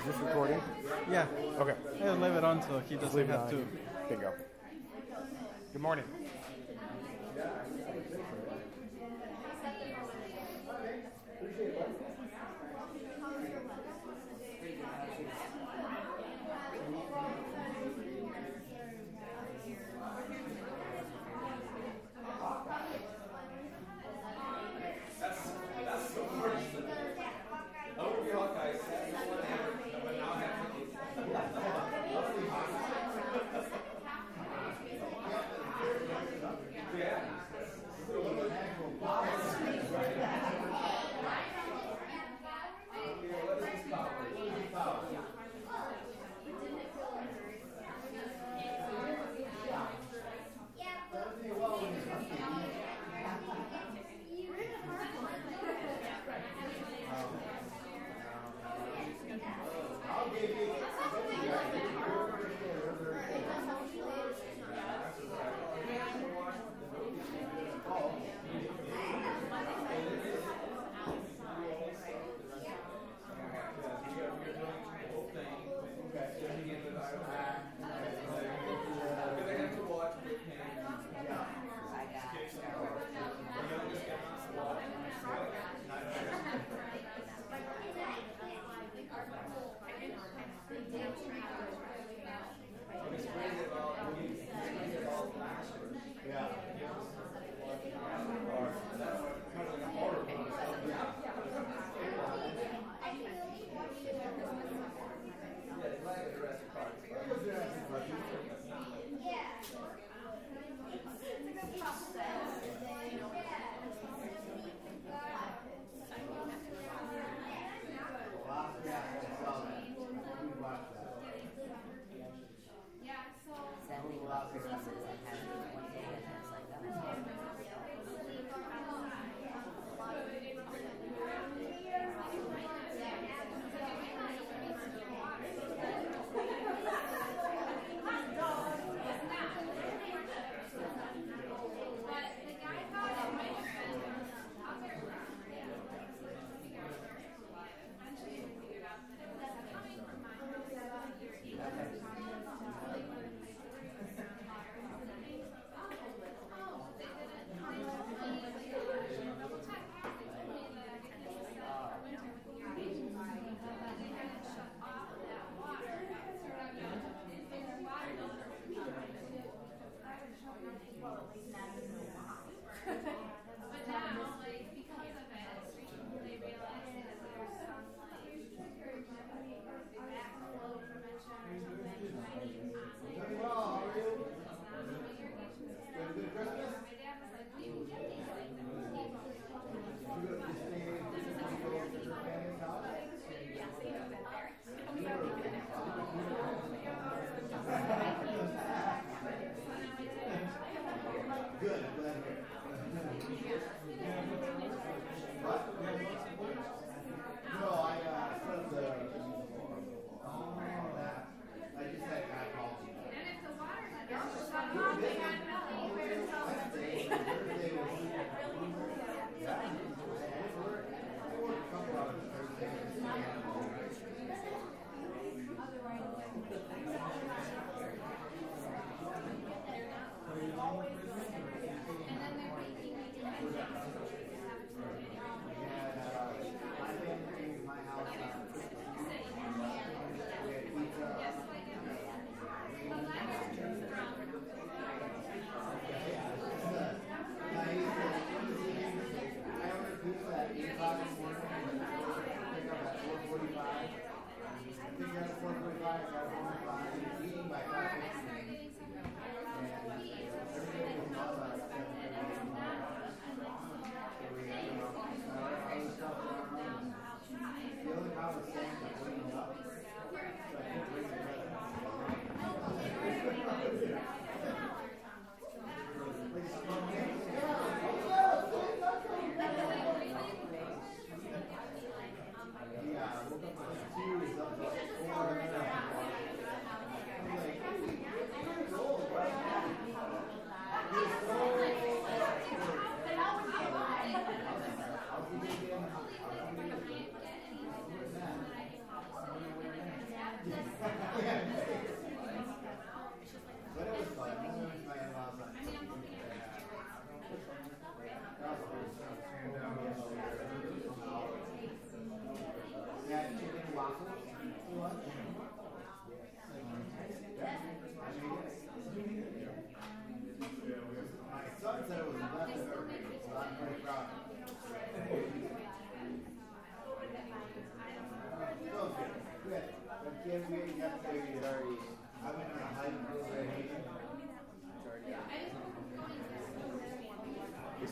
Is this recording? Yeah. Okay. I'll leave it on so he doesn't leave have on. to. Bingo. Good morning.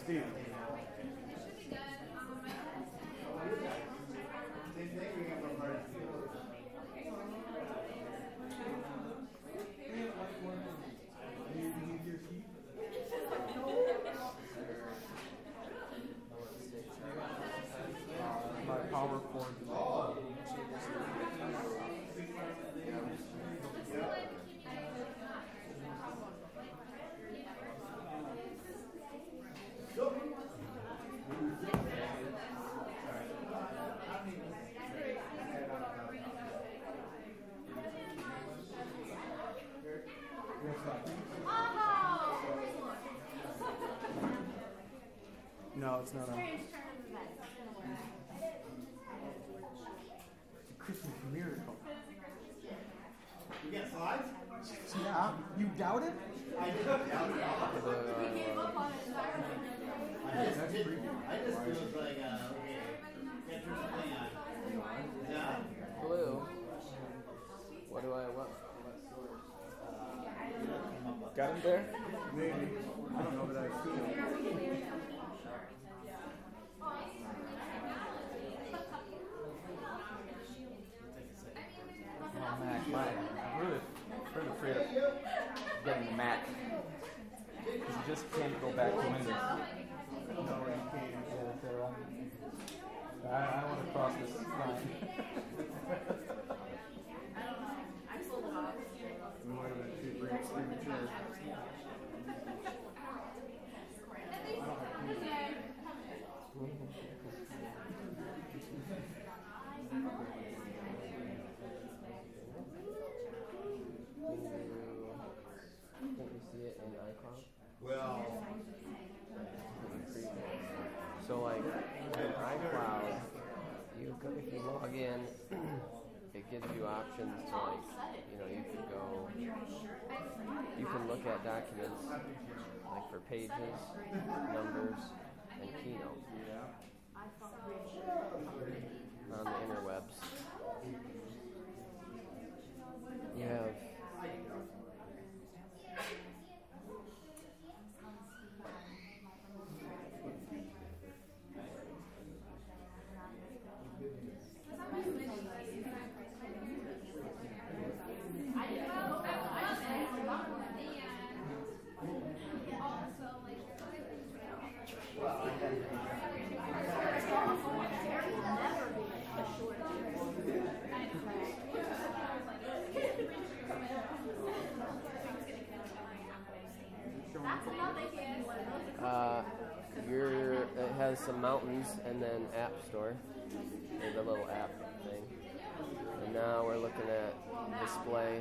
Steve. My power cord. No, it's not on. It's a Christmas miracle. You get slides? Yeah, you doubt it? I didn't doubt it. The, uh, I just did. I just feels like, uh, okay, can't turn something on. Yeah. blue. What do I what? Got him there? Maybe. I don't know, but I've seen it. Oh, Mac, my, I'm really, really afraid of getting the Mac. Because you just can't go back to Windows. No, you can't. I, I want to cross this line. We might have been too brief, premature. Can you see it in iCloud? Well, So like in iCloud, you go, if you log in, it gives you options to like, you know, you can go, you can look at documents like for pages, numbers, and keynote on the interwebs. You have Uh, your it has mountains and then App Store. There's a little app thing. And now we're looking at display.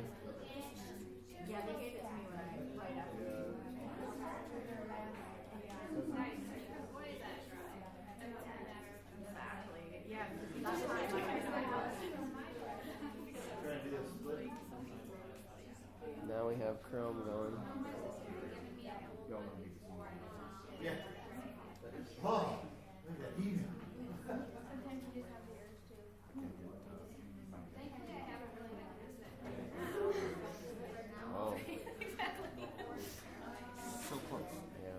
Now we have Chrome going. yeah. Oh, look at that heat. Oh, So close. yeah.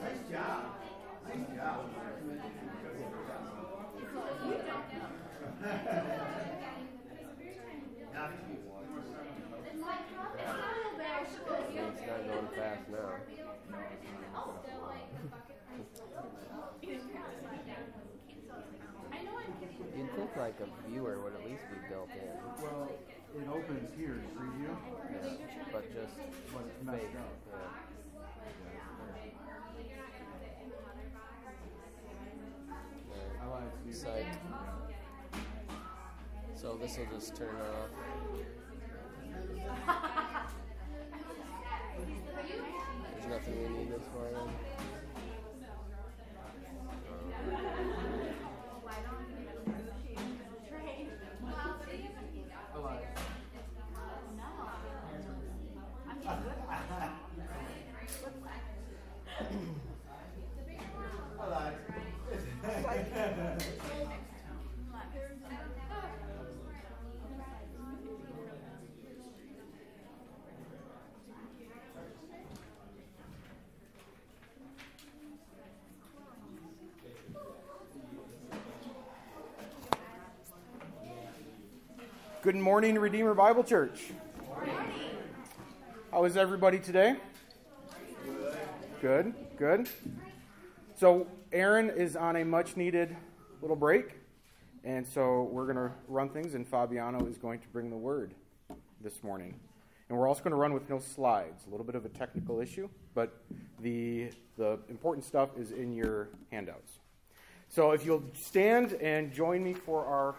Nice job. Nice job. Now, It's not going fast now. You'd think like a viewer would at least be built in. Well, it opens here in preview, Yeah. But just but it's messed fake. up. Yeah. I like Steve. Psych. So this will just turn off. There's nothing we need this for then. Good morning, Redeemer Bible Church. How is everybody today? Good, good. So, Aaron is on a much needed little break, and so we're going to run things, and Fabiano is going to bring the word this morning. And we're also going to run with no slides, a little bit of a technical issue, but the, the important stuff is in your handouts. So, if you'll stand and join me for our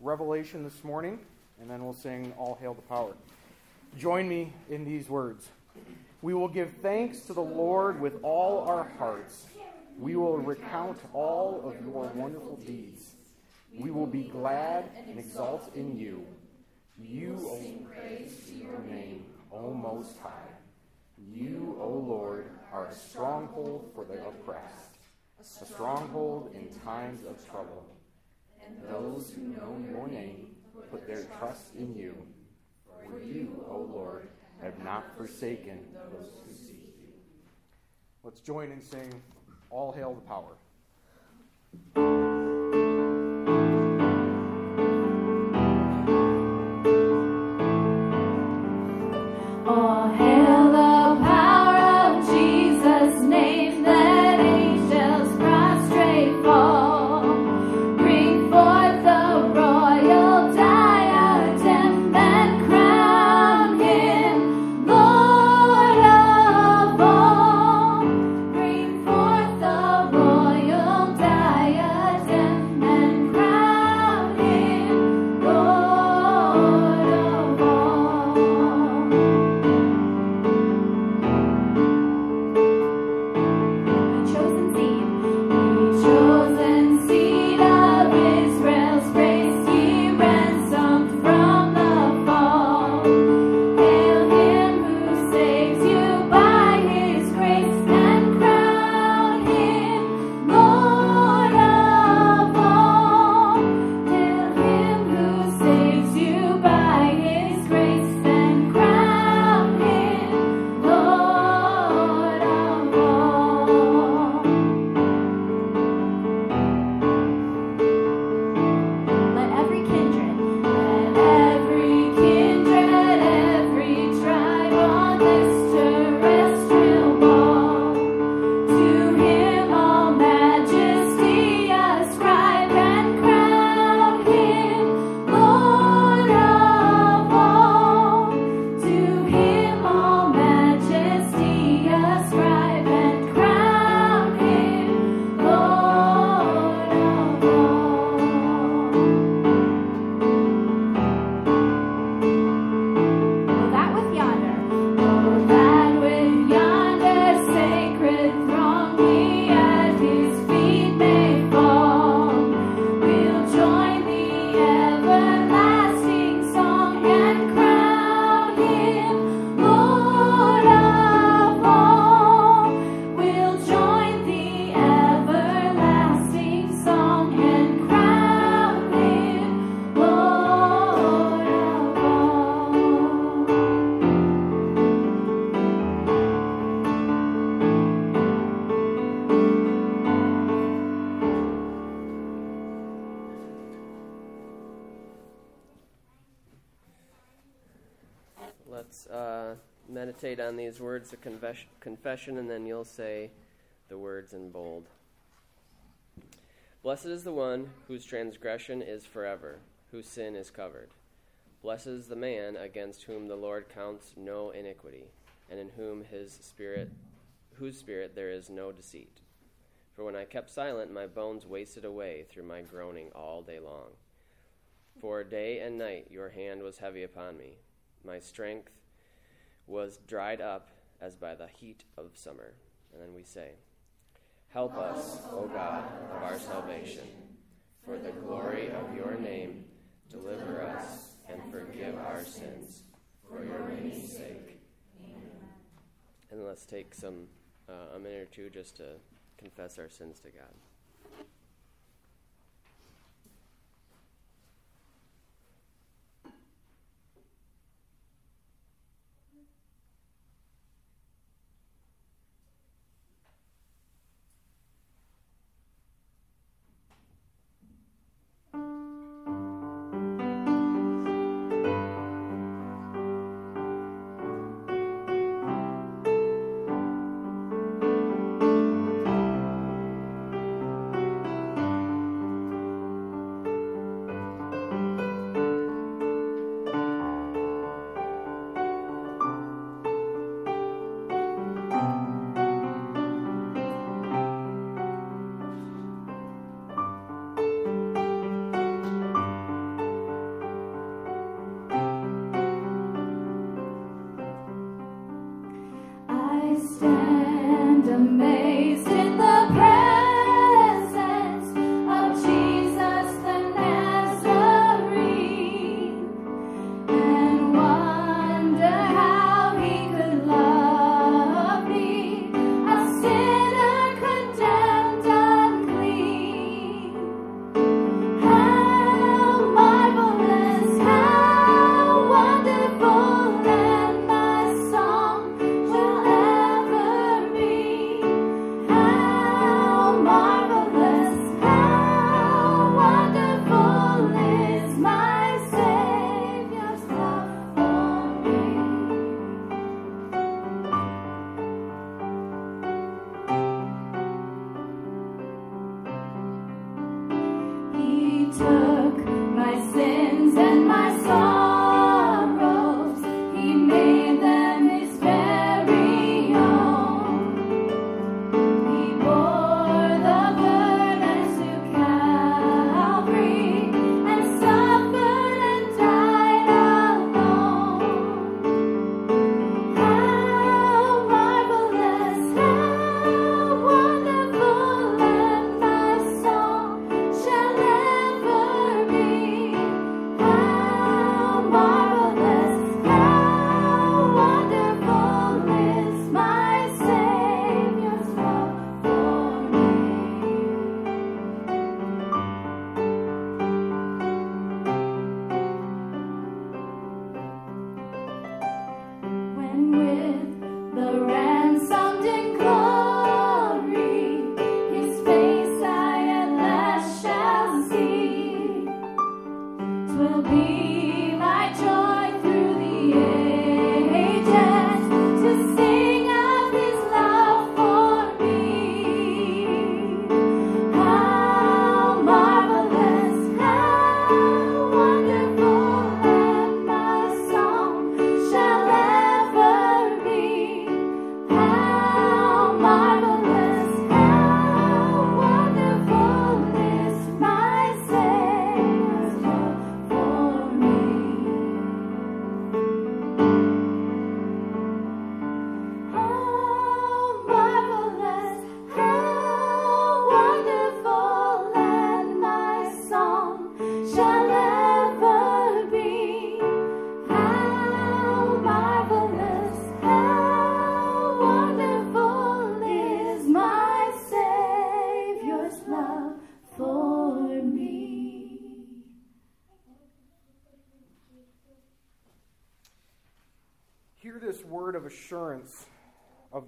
revelation this morning, and then we'll sing All Hail the Power. Join me in these words. We will give thanks to the Lord with all our hearts. We will recount all of your wonderful deeds. We will be glad and exult in you. You, O praise to your name, O Most High. You, O Lord, are a stronghold for the oppressed, a stronghold in times of trouble. And those who know your name put their trust in you. For you, O Lord, have not forsaken those who seek you. Let's join and sing All Hail the Power. Confession, and then you'll say the words in bold. Blessed is the one whose transgression is forever, whose sin is covered. Blessed is the man against whom the Lord counts no iniquity, and in whom his spirit, whose spirit there is no deceit. For when I kept silent, my bones wasted away through my groaning all day long. For day and night your hand was heavy upon me. My strength was dried up as by the heat of summer. And then we say, Help us, O God of our salvation. For the glory of your name, deliver us and forgive our sins for your name's sake. Amen. And let's take some uh, a minute or two just to confess our sins to God.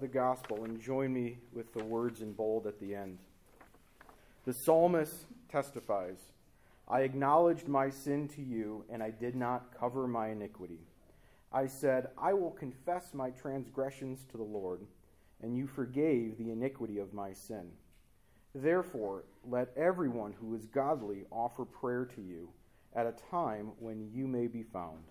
The gospel and join me with the words in bold at the end. The psalmist testifies I acknowledged my sin to you, and I did not cover my iniquity. I said, I will confess my transgressions to the Lord, and you forgave the iniquity of my sin. Therefore, let everyone who is godly offer prayer to you at a time when you may be found.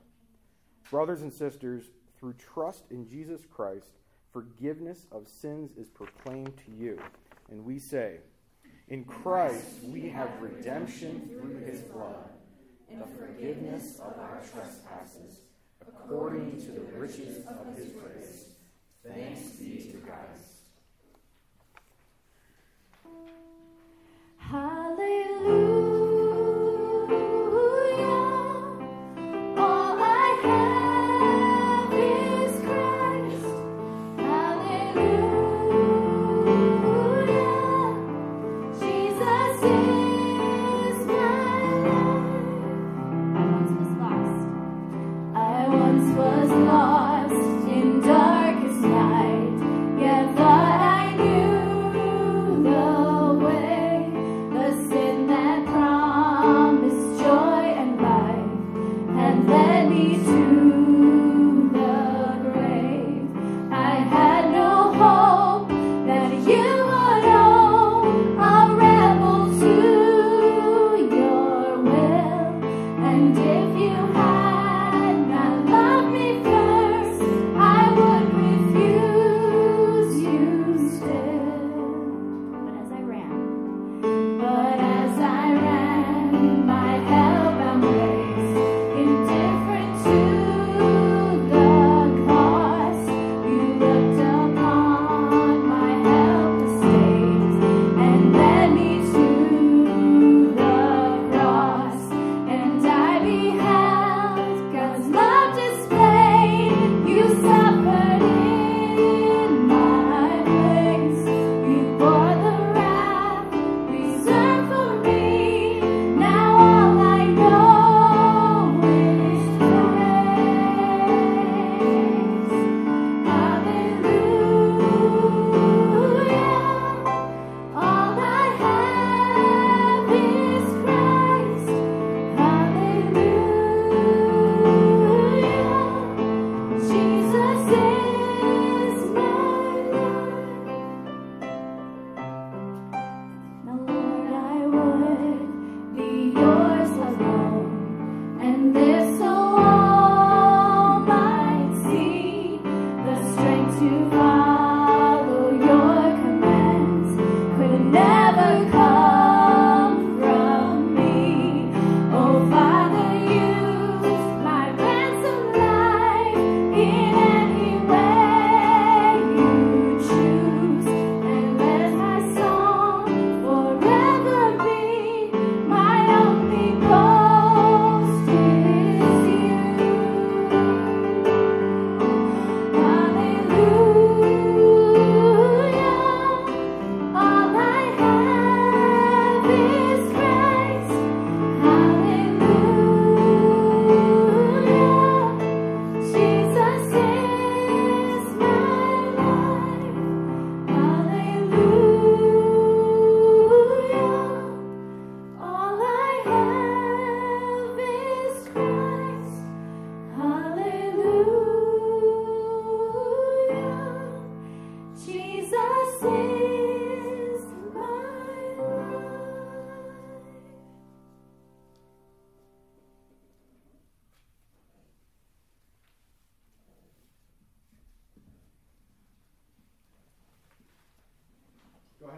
Brothers and sisters, through trust in Jesus Christ, forgiveness of sins is proclaimed to you. And we say, In Christ we have redemption through his blood, and the forgiveness of our trespasses, according to the riches of his grace. Thanks be to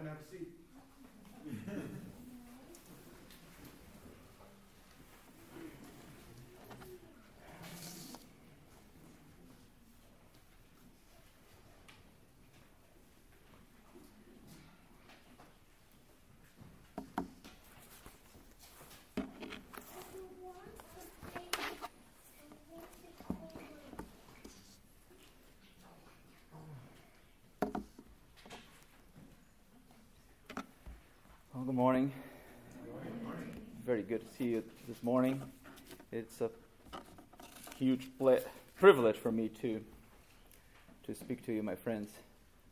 God. Well, good morning. Very good to see you this morning. It's a huge privilege for me to to speak to you, my friends,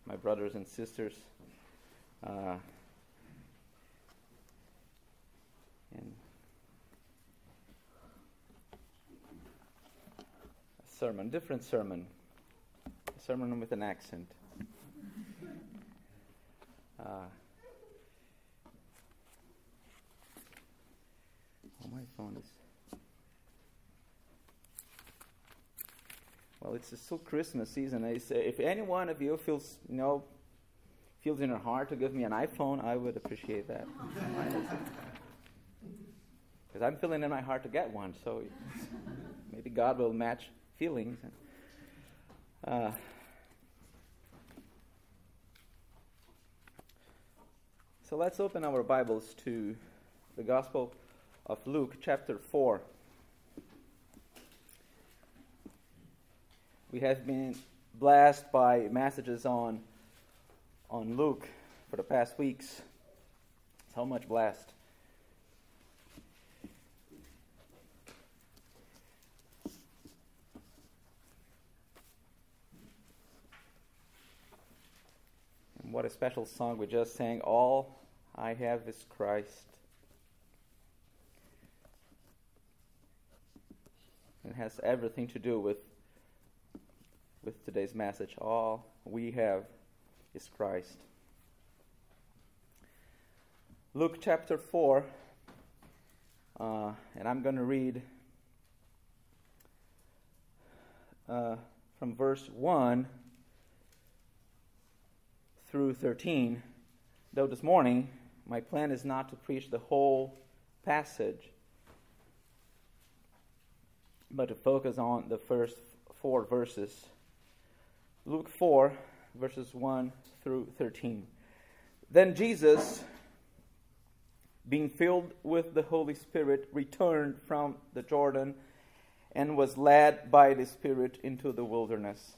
my brothers and sisters. Uh, and a sermon, different sermon, a sermon with an accent. Uh, my phone is. Well, it's still Christmas season. I say, if any one of you feels, you know, feels in her heart to give me an iPhone, I would appreciate that. Because I'm feeling in my heart to get one, so maybe God will match feelings. Uh, so let's open our Bibles to the Gospel of Luke, chapter 4. We have been blessed by messages on, on Luke for the past weeks. So much blessed. And what a special song we just sang. All I have is Christ. It has everything to do with with today's message. All we have is Christ. Luke chapter 4, uh, and I'm going to read uh, from verse 1 through 13. Though this morning, my plan is not to preach the whole passage, but to focus on the first four verses. Luke 4, verses 1 through 13. Then Jesus, being filled with the Holy Spirit, returned from the Jordan and was led by the Spirit into the wilderness,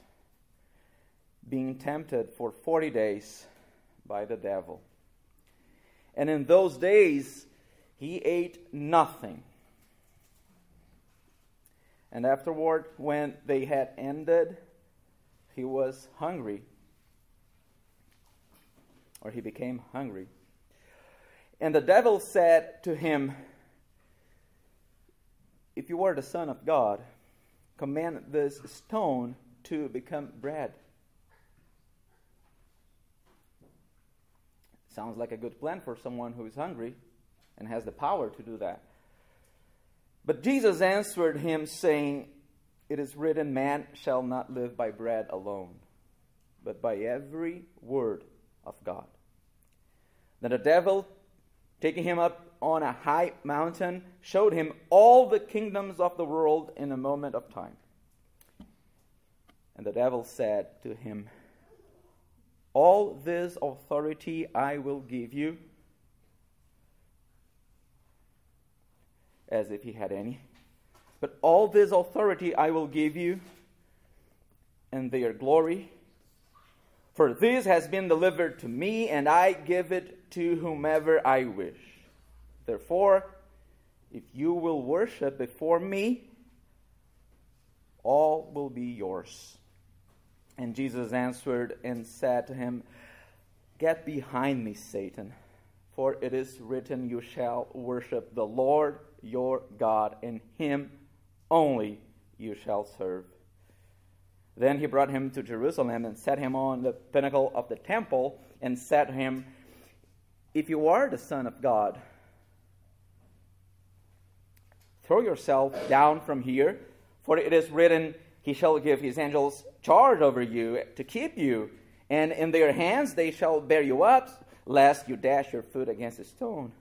being tempted for 40 days by the devil. And in those days he ate nothing. And afterward, when they had ended, he was hungry, or he became hungry. And the devil said to him, If you are the Son of God, command this stone to become bread. Sounds like a good plan for someone who is hungry and has the power to do that. But Jesus answered him, saying, It is written, Man shall not live by bread alone, but by every word of God. Then the devil, taking him up on a high mountain, showed him all the kingdoms of the world in a moment of time. And the devil said to him, All this authority I will give you, as if he had any. But all this authority I will give you, and their glory. For this has been delivered to me, and I give it to whomever I wish. Therefore, if you will worship before me, all will be yours. And Jesus answered and said to him, Get behind me, Satan, for it is written, You shall worship the Lord your God, and him only you shall serve. Then he brought him to Jerusalem and set him on the pinnacle of the temple and said to him, If you are the Son of God, throw yourself down from here, for it is written, He shall give his angels charge over you to keep you, and in their hands they shall bear you up, lest you dash your foot against a stone.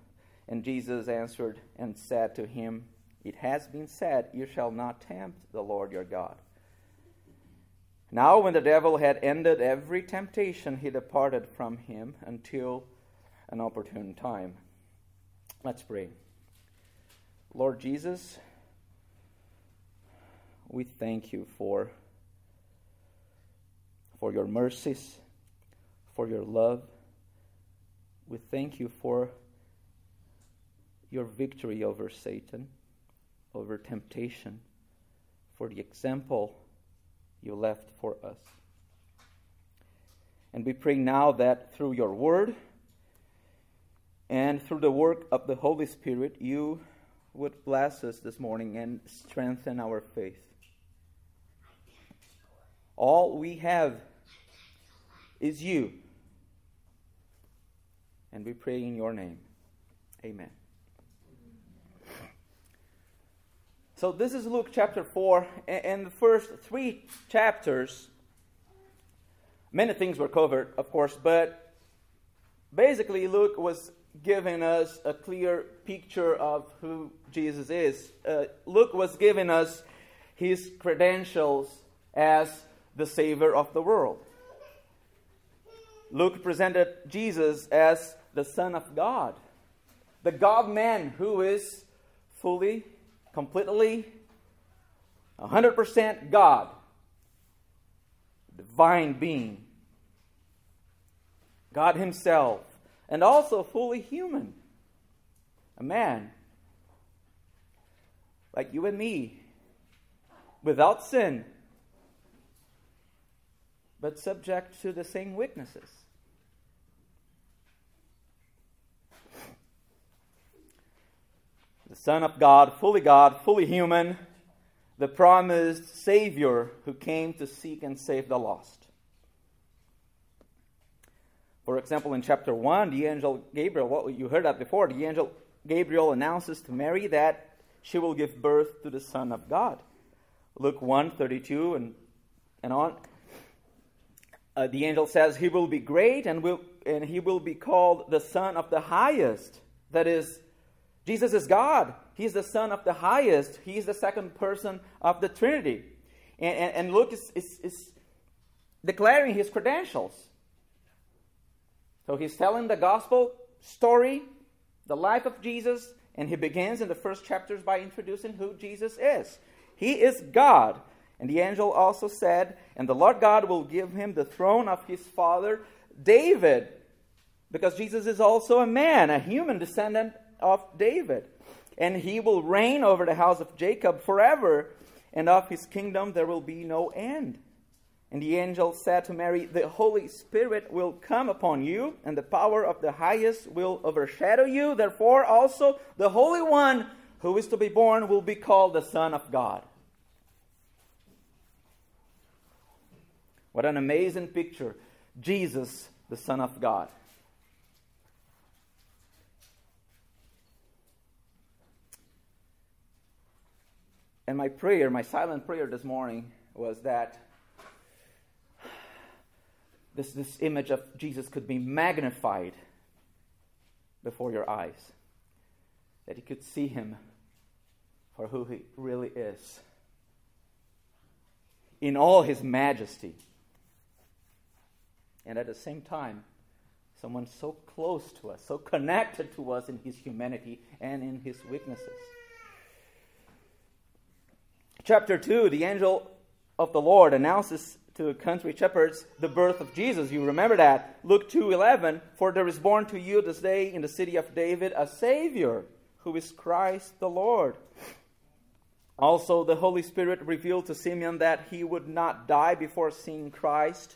And Jesus answered and said to him, It has been said, You shall not tempt the Lord your God. Now, when the devil had ended every temptation, he departed from him until an opportune time. Let's pray. Lord Jesus, we thank you for, for your mercies, for your love. We thank you for your victory over Satan, over temptation, for the example you left for us. And we pray now that through your word and through the work of the Holy Spirit, you would bless us this morning and strengthen our faith. All we have is you. And we pray in your name. Amen. So, this is Luke chapter 4. And the first three chapters, many things were covered, of course, but basically, Luke was giving us a clear picture of who Jesus is. Uh, Luke was giving us his credentials as the Savior of the world. Luke presented Jesus as the Son of God, the God man who is fully, completely, 100% God, divine being, God Himself, and also fully human, a man like you and me, without sin. But subject to the same weaknesses. Son of God, fully God, fully human, the promised Savior who came to seek and save the lost. For example, in chapter 1, the angel Gabriel, what you heard that before, the angel Gabriel announces to Mary that she will give birth to the Son of God. Luke 1 32 and, and on uh, the angel says he will be great and will and he will be called the son of the highest that is jesus is god. He's the son of the highest. He's the second person of the trinity. And, and, and luke is, is, is declaring his credentials. So he's telling the gospel story the life of jesus and he begins in the first chapters by introducing who jesus is. He is god. And the angel also said, And the Lord God will give him the throne of his father David, because Jesus is also a man, a human descendant of David. And he will reign over the house of Jacob forever, and of his kingdom there will be no end. And the angel said to Mary, The Holy Spirit will come upon you, and the power of the highest will overshadow you. Therefore, also the Holy One who is to be born will be called the Son of God. What an amazing picture. Jesus, the Son of God. And my prayer, my silent prayer this morning was that this, this image of Jesus could be magnified before your eyes. That you could see him for who he really is in all his majesty and at the same time, someone so close to us, so connected to us in his humanity and in his weaknesses. Chapter 2, the angel of the Lord announces to country shepherds the birth of Jesus. You remember that. Luke 2:11, for there is born to you this day in the city of David a savior who is Christ the Lord. Also the Holy Spirit revealed to Simeon that he would not die before seeing Christ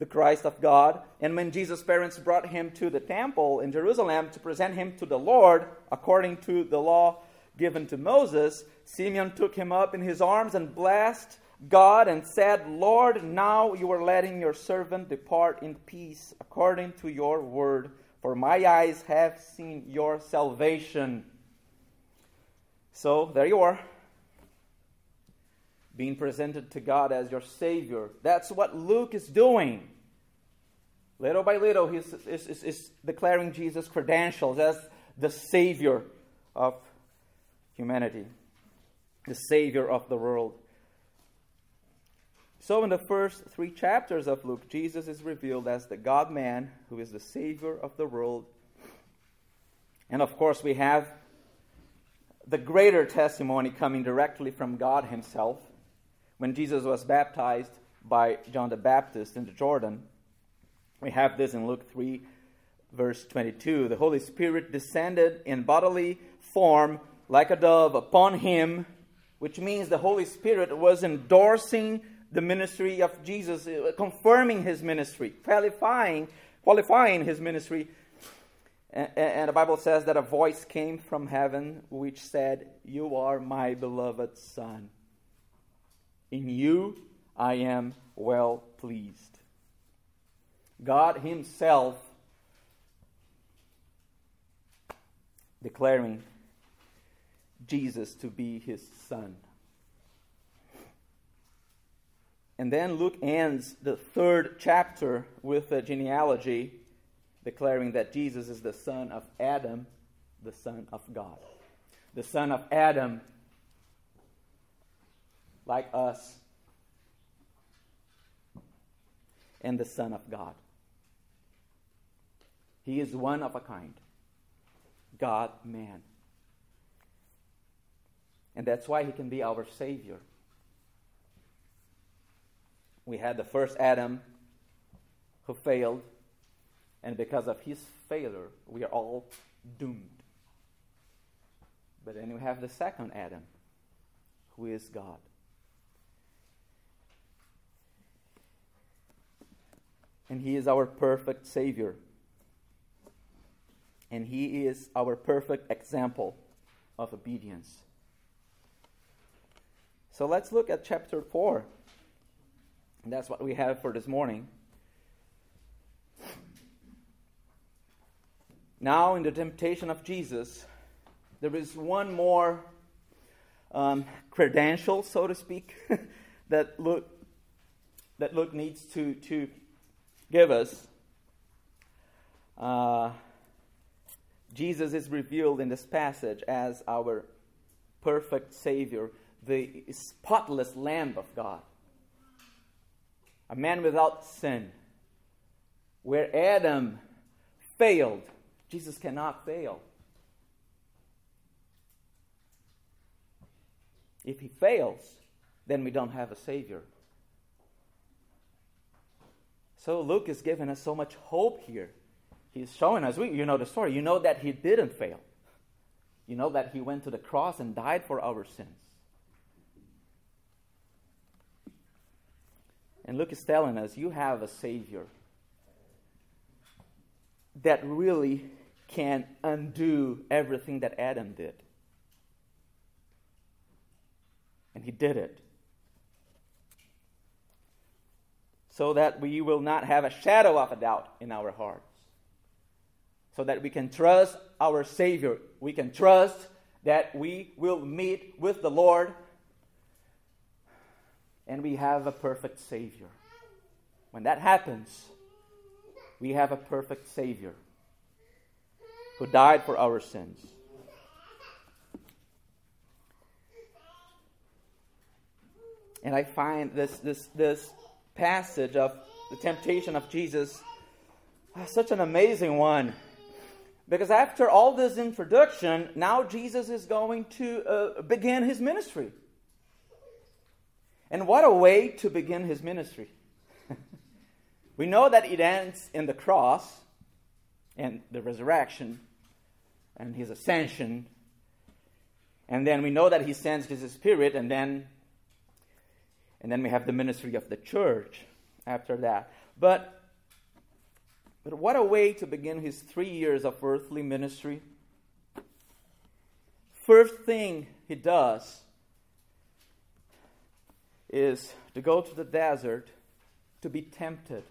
the Christ of God. And when Jesus' parents brought him to the temple in Jerusalem to present him to the Lord, according to the law given to Moses, Simeon took him up in his arms and blessed God and said, Lord, now you are letting your servant depart in peace according to your word, for my eyes have seen your salvation. So there you are being presented to God as your Savior. That's what Luke is doing. Little by little, he's is, declaring Jesus' credentials as the Savior of humanity, the Savior of the world. So, in the first three chapters of Luke, Jesus is revealed as the God man who is the Savior of the world. And of course, we have the greater testimony coming directly from God Himself when Jesus was baptized by John the Baptist in the Jordan. We have this in Luke 3, verse 22. The Holy Spirit descended in bodily form like a dove upon him, which means the Holy Spirit was endorsing the ministry of Jesus, uh, confirming his ministry, qualifying, qualifying his ministry. And, and the Bible says that a voice came from heaven which said, You are my beloved Son. In you I am well pleased. God Himself declaring Jesus to be His Son. And then Luke ends the third chapter with a genealogy declaring that Jesus is the son of Adam, the son of God. The son of Adam, like us, and the son of God. He is one of a kind God, man. And that's why he can be our Savior. We had the first Adam who failed, and because of his failure, we are all doomed. But then we have the second Adam, who is God. And he is our perfect Savior. And he is our perfect example of obedience. So let's look at chapter 4. And that's what we have for this morning. Now, in the temptation of Jesus, there is one more um, credential, so to speak, that Luke that Luke needs to to give us. Uh, Jesus is revealed in this passage as our perfect Savior, the spotless Lamb of God, a man without sin. Where Adam failed, Jesus cannot fail. If he fails, then we don't have a Savior. So Luke is giving us so much hope here. He's showing us, we, you know the story, you know that he didn't fail. You know that he went to the cross and died for our sins. And Luke is telling us, you have a Savior that really can undo everything that Adam did. And he did it. So that we will not have a shadow of a doubt in our hearts. So that we can trust our Savior. We can trust that we will meet with the Lord and we have a perfect Savior. When that happens, we have a perfect Savior who died for our sins. And I find this, this, this passage of the temptation of Jesus uh, such an amazing one. Because after all this introduction, now Jesus is going to uh, begin his ministry. And what a way to begin his ministry! we know that it ends in the cross and the resurrection and his ascension. And then we know that he sends his spirit, and then and then we have the ministry of the church after that. But but what a way to begin his three years of earthly ministry. First thing he does is to go to the desert to be tempted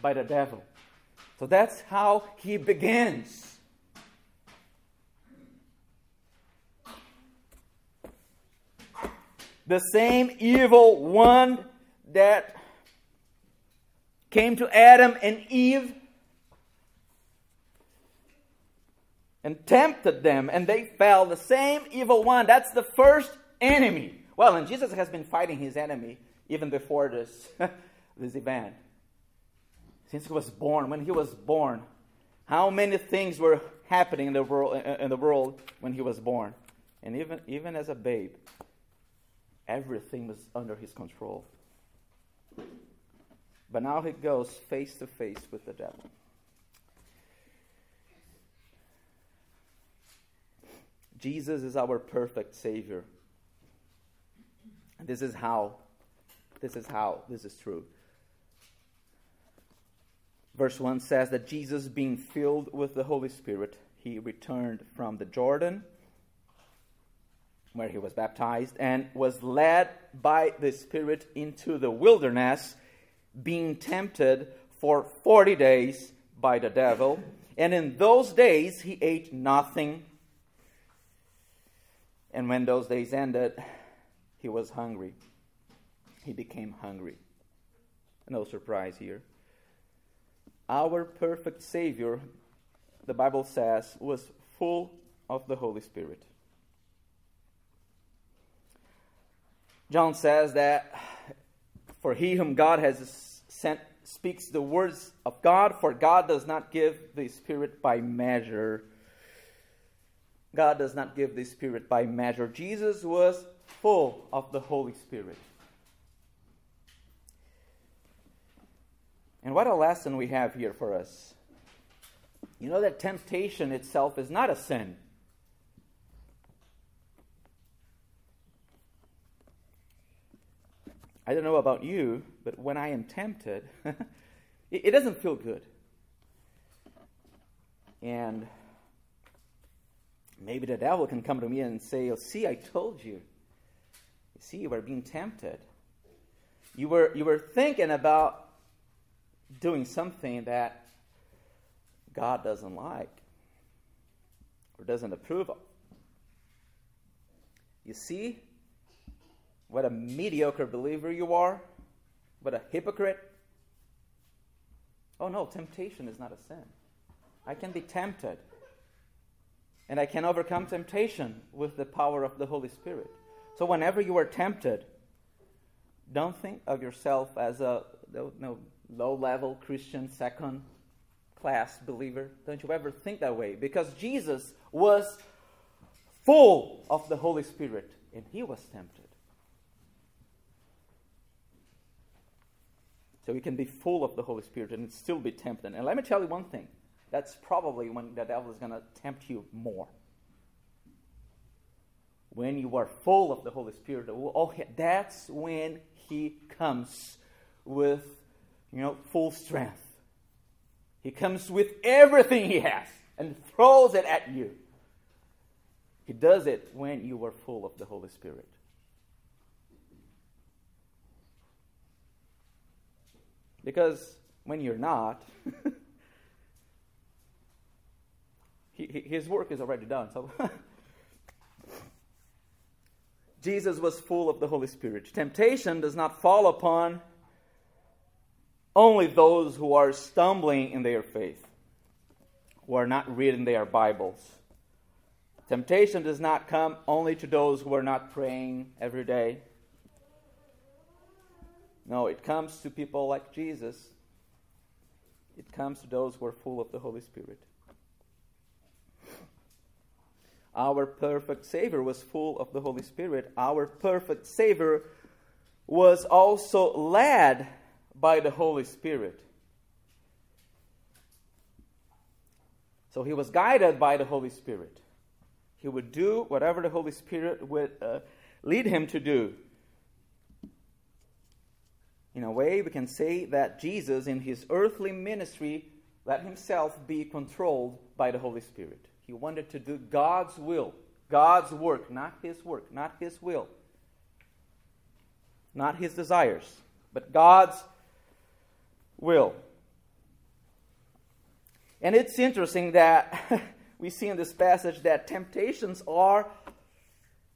by the devil. So that's how he begins. The same evil one that came to Adam and Eve and tempted them, and they fell. The same evil one. That's the first enemy. Well, and Jesus has been fighting his enemy even before this, this event. Since he was born, when he was born, how many things were happening in the world, in the world when he was born? And even, even as a babe, everything was under his control. But now he goes face to face with the devil. Jesus is our perfect Savior. This is how this is how this is true. Verse 1 says that Jesus, being filled with the Holy Spirit, he returned from the Jordan, where he was baptized, and was led by the Spirit into the wilderness, being tempted for 40 days by the devil. And in those days he ate nothing. And when those days ended, he was hungry. He became hungry. No surprise here. Our perfect Savior, the Bible says, was full of the Holy Spirit. John says that for he whom God has sent speaks the words of God, for God does not give the Spirit by measure. God does not give the Spirit by measure. Jesus was full of the Holy Spirit. And what a lesson we have here for us. You know that temptation itself is not a sin. I don't know about you, but when I am tempted, it, doesn't feel good. And maybe the devil can come to me and say, oh, See, I told you. See, you were being tempted. You were, you were thinking about doing something that God doesn't like or doesn't approve of. You see what a mediocre believer you are? What a hypocrite? Oh no, temptation is not a sin. I can be tempted. And I can overcome temptation with the power of the Holy Spirit. So whenever you are tempted, don't think of yourself as a no, low level Christian, second class believer. Don't you ever think that way. Because Jesus was full of the Holy Spirit and he was tempted. So you can be full of the Holy Spirit and still be tempted. And let me tell you one thing that's probably when the devil is going to tempt you more. When you are full of the Holy Spirit, oh, that's when he comes with you know, full strength. He comes with everything he has and throws it at you. He does it when you are full of the Holy Spirit. Because when you're not, his work is already done. So Jesus was full of the Holy Spirit. Temptation does not fall upon only those who are stumbling in their faith, who are not reading their Bibles. Temptation does not come only to those who are not praying every day. No, it comes to people like Jesus. It comes to those who are full of the Holy Spirit. Our perfect Savior was full of the Holy Spirit. Our perfect Savior was also led by the Holy Spirit. So he was guided by the Holy Spirit. He would do whatever the Holy Spirit would uh, lead him to do. In a way, we can say that Jesus, in his earthly ministry, let himself be controlled by the Holy Spirit. He wanted to do God's will, God's work, not his work, not his will, not his desires, but God's will. And it's interesting that we see in this passage that temptations are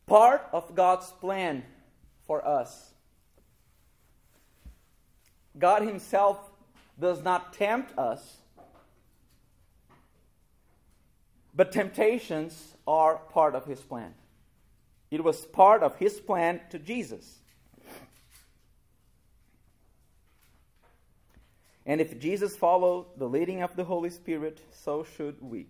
part of God's plan for us. God Himself does not tempt us, but temptations are part of His plan. It was part of His plan to Jesus. And if Jesus followed the leading of the Holy Spirit, so should we.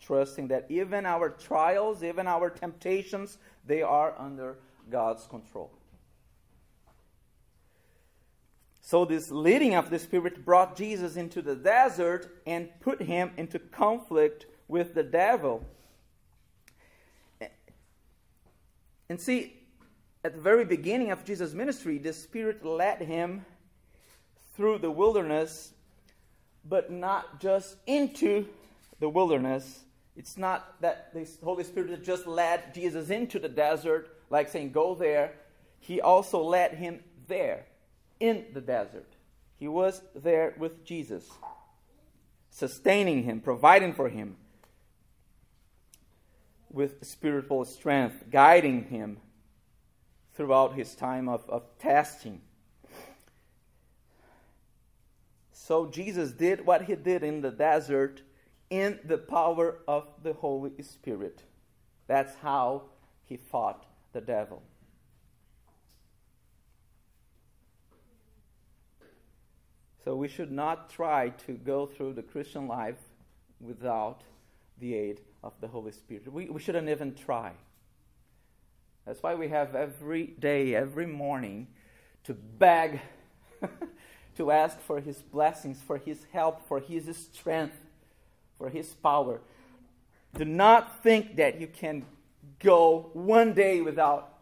Trusting that even our trials, even our temptations, they are under God's control. So, this leading of the Spirit brought Jesus into the desert and put him into conflict with the devil. And see, at the very beginning of Jesus' ministry, the Spirit led him through the wilderness, but not just into the wilderness. It's not that the Holy Spirit just led Jesus into the desert, like saying, Go there. He also led him there, in the desert. He was there with Jesus, sustaining him, providing for him with spiritual strength, guiding him throughout his time of, of testing. So Jesus did what he did in the desert in the power of the Holy Spirit. That's how he fought the devil. So we should not try to go through the Christian life without the aid of the Holy Spirit. We, we shouldn't even try. That's why we have every day, every morning, to beg, to ask for His blessings, for His help, for His strength, for His power. Do not think that you can go one day without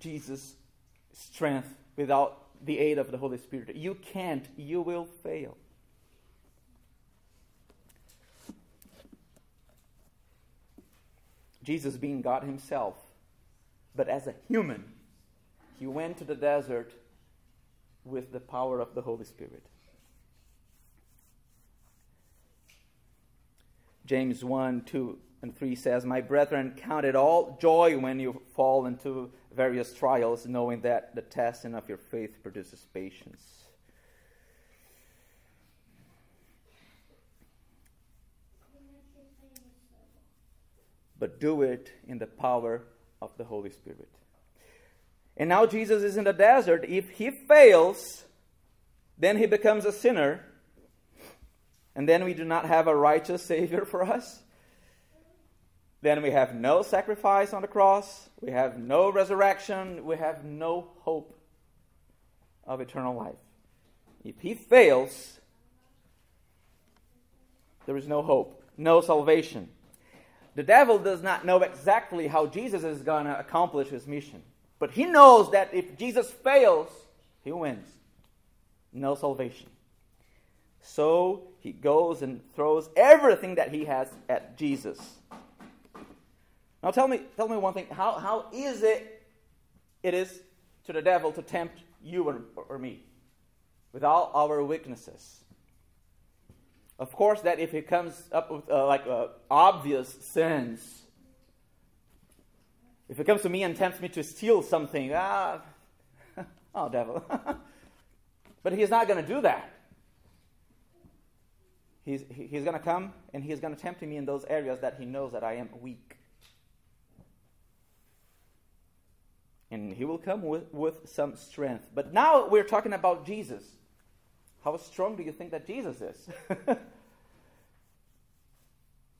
Jesus' strength, without the aid of the Holy Spirit. You can't. You will fail. Jesus being God Himself, but as a human, He went to the desert with the power of the Holy Spirit. James 1 2 and 3 says, My brethren, count it all joy when you fall into various trials, knowing that the testing of your faith produces patience. But do it in the power of the Holy Spirit. And now Jesus is in the desert. If he fails, then he becomes a sinner. And then we do not have a righteous Savior for us. Then we have no sacrifice on the cross. We have no resurrection. We have no hope of eternal life. If he fails, there is no hope, no salvation. The devil does not know exactly how Jesus is going to accomplish his mission. But he knows that if Jesus fails, he wins. No salvation. So he goes and throws everything that he has at Jesus. Now tell me, tell me one thing. How, how easy it is to the devil to tempt you or, or me with all our weaknesses? Of course, that if he comes up with uh, like uh, obvious sins, if it comes to me and tempts me to steal something, ah, oh devil. but he's not going to do that. He's, he's going to come and he's going to tempt me in those areas that he knows that I am weak. And he will come with, with some strength. But now we're talking about Jesus. How strong do you think that Jesus is?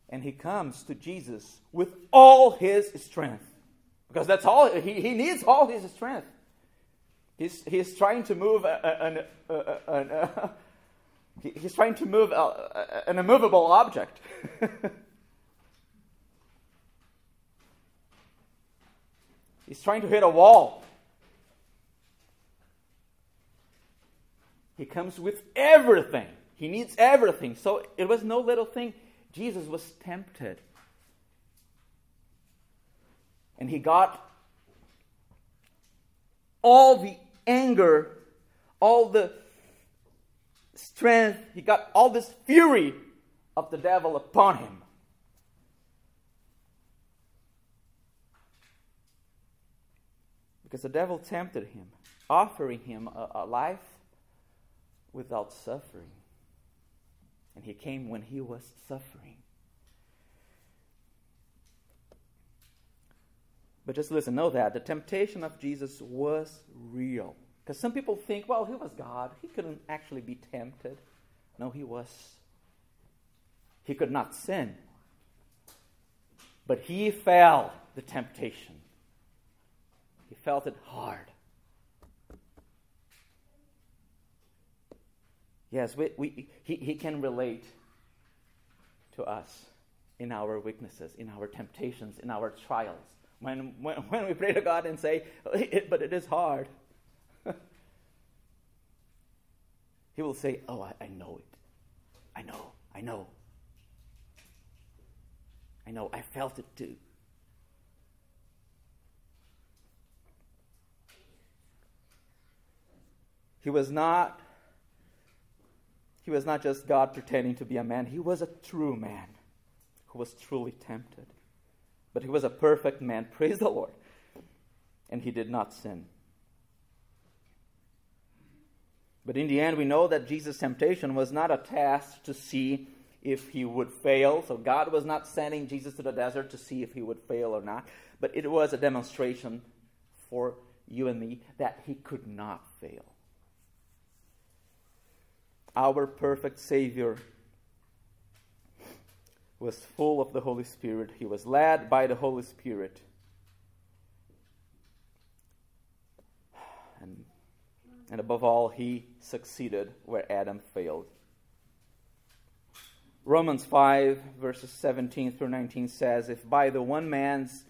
and he comes to Jesus with all his strength. Because that's all, he, he needs all his strength. He's, he's trying to move an, an, he's trying to move a, an immovable object. he's trying to hit a wall. He comes with everything. He needs everything. So it was no little thing. Jesus was tempted. And he got all the anger, all the strength, he got all this fury of the devil upon him. Because the devil tempted him, offering him a, a life without suffering. And he came when he was suffering. But just listen, know that the temptation of Jesus was real. Because some people think, well, he was God. He couldn't actually be tempted. No, he was. He could not sin. But he felt the temptation. He felt it hard. Yes, we, we, he, he can relate to us in our weaknesses, in our temptations, in our trials. When, when, when we pray to God and say, but it is hard, He will say, Oh, I, I know it. I know, I know. I know, I felt it too. He was not he was not just God pretending to be a man, he was a true man who was truly tempted. But he was a perfect man, praise the Lord. And he did not sin. But in the end, we know that Jesus' temptation was not a test to see if he would fail. So God was not sending Jesus to the desert to see if he would fail or not. But it was a demonstration for you and me that he could not fail. Our perfect Savior was full of the Holy Spirit. He was led by the Holy Spirit. And, and above all, he succeeded where Adam failed. Romans 5, verses 17 through 19 says, If by the one man's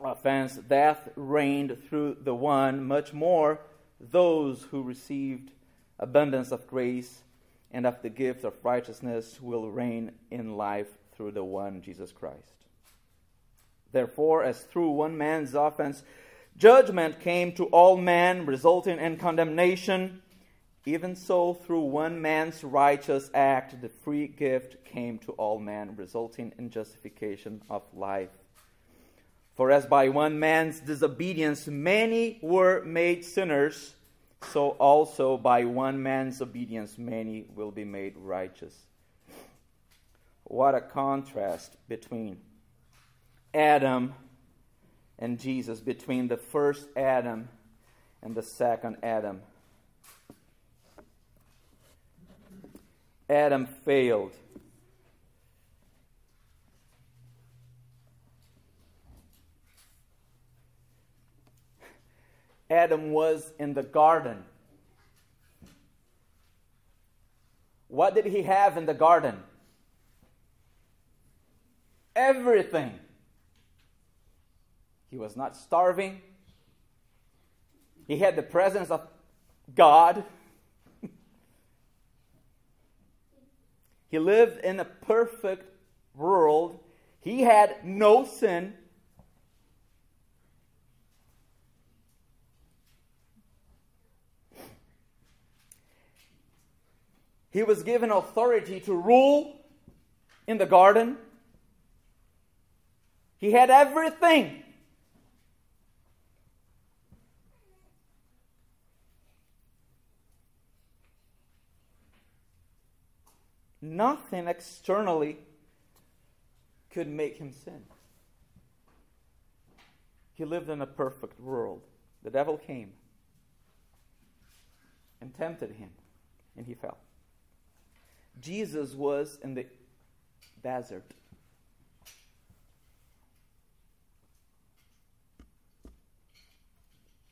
offense death reigned through the one, much more those who received abundance of grace and of the gift of righteousness will reign in life through the one Jesus Christ. Therefore, as through one man's offense judgment came to all men, resulting in condemnation, even so through one man's righteous act the free gift came to all men, resulting in justification of life. For as by one man's disobedience many were made sinners, so also by one man's obedience many will be made righteous. What a contrast between Adam and Jesus, between the first Adam and the second Adam. Adam failed. Adam was in the garden. What did he have in the garden? Everything. He was not starving. He had the presence of God. he lived in a perfect world. He had no sin. He was given authority to rule in the garden. He had everything. Nothing externally could make him sin. He lived in a perfect world. The devil came and tempted him, and he fell. Jesus was in the desert.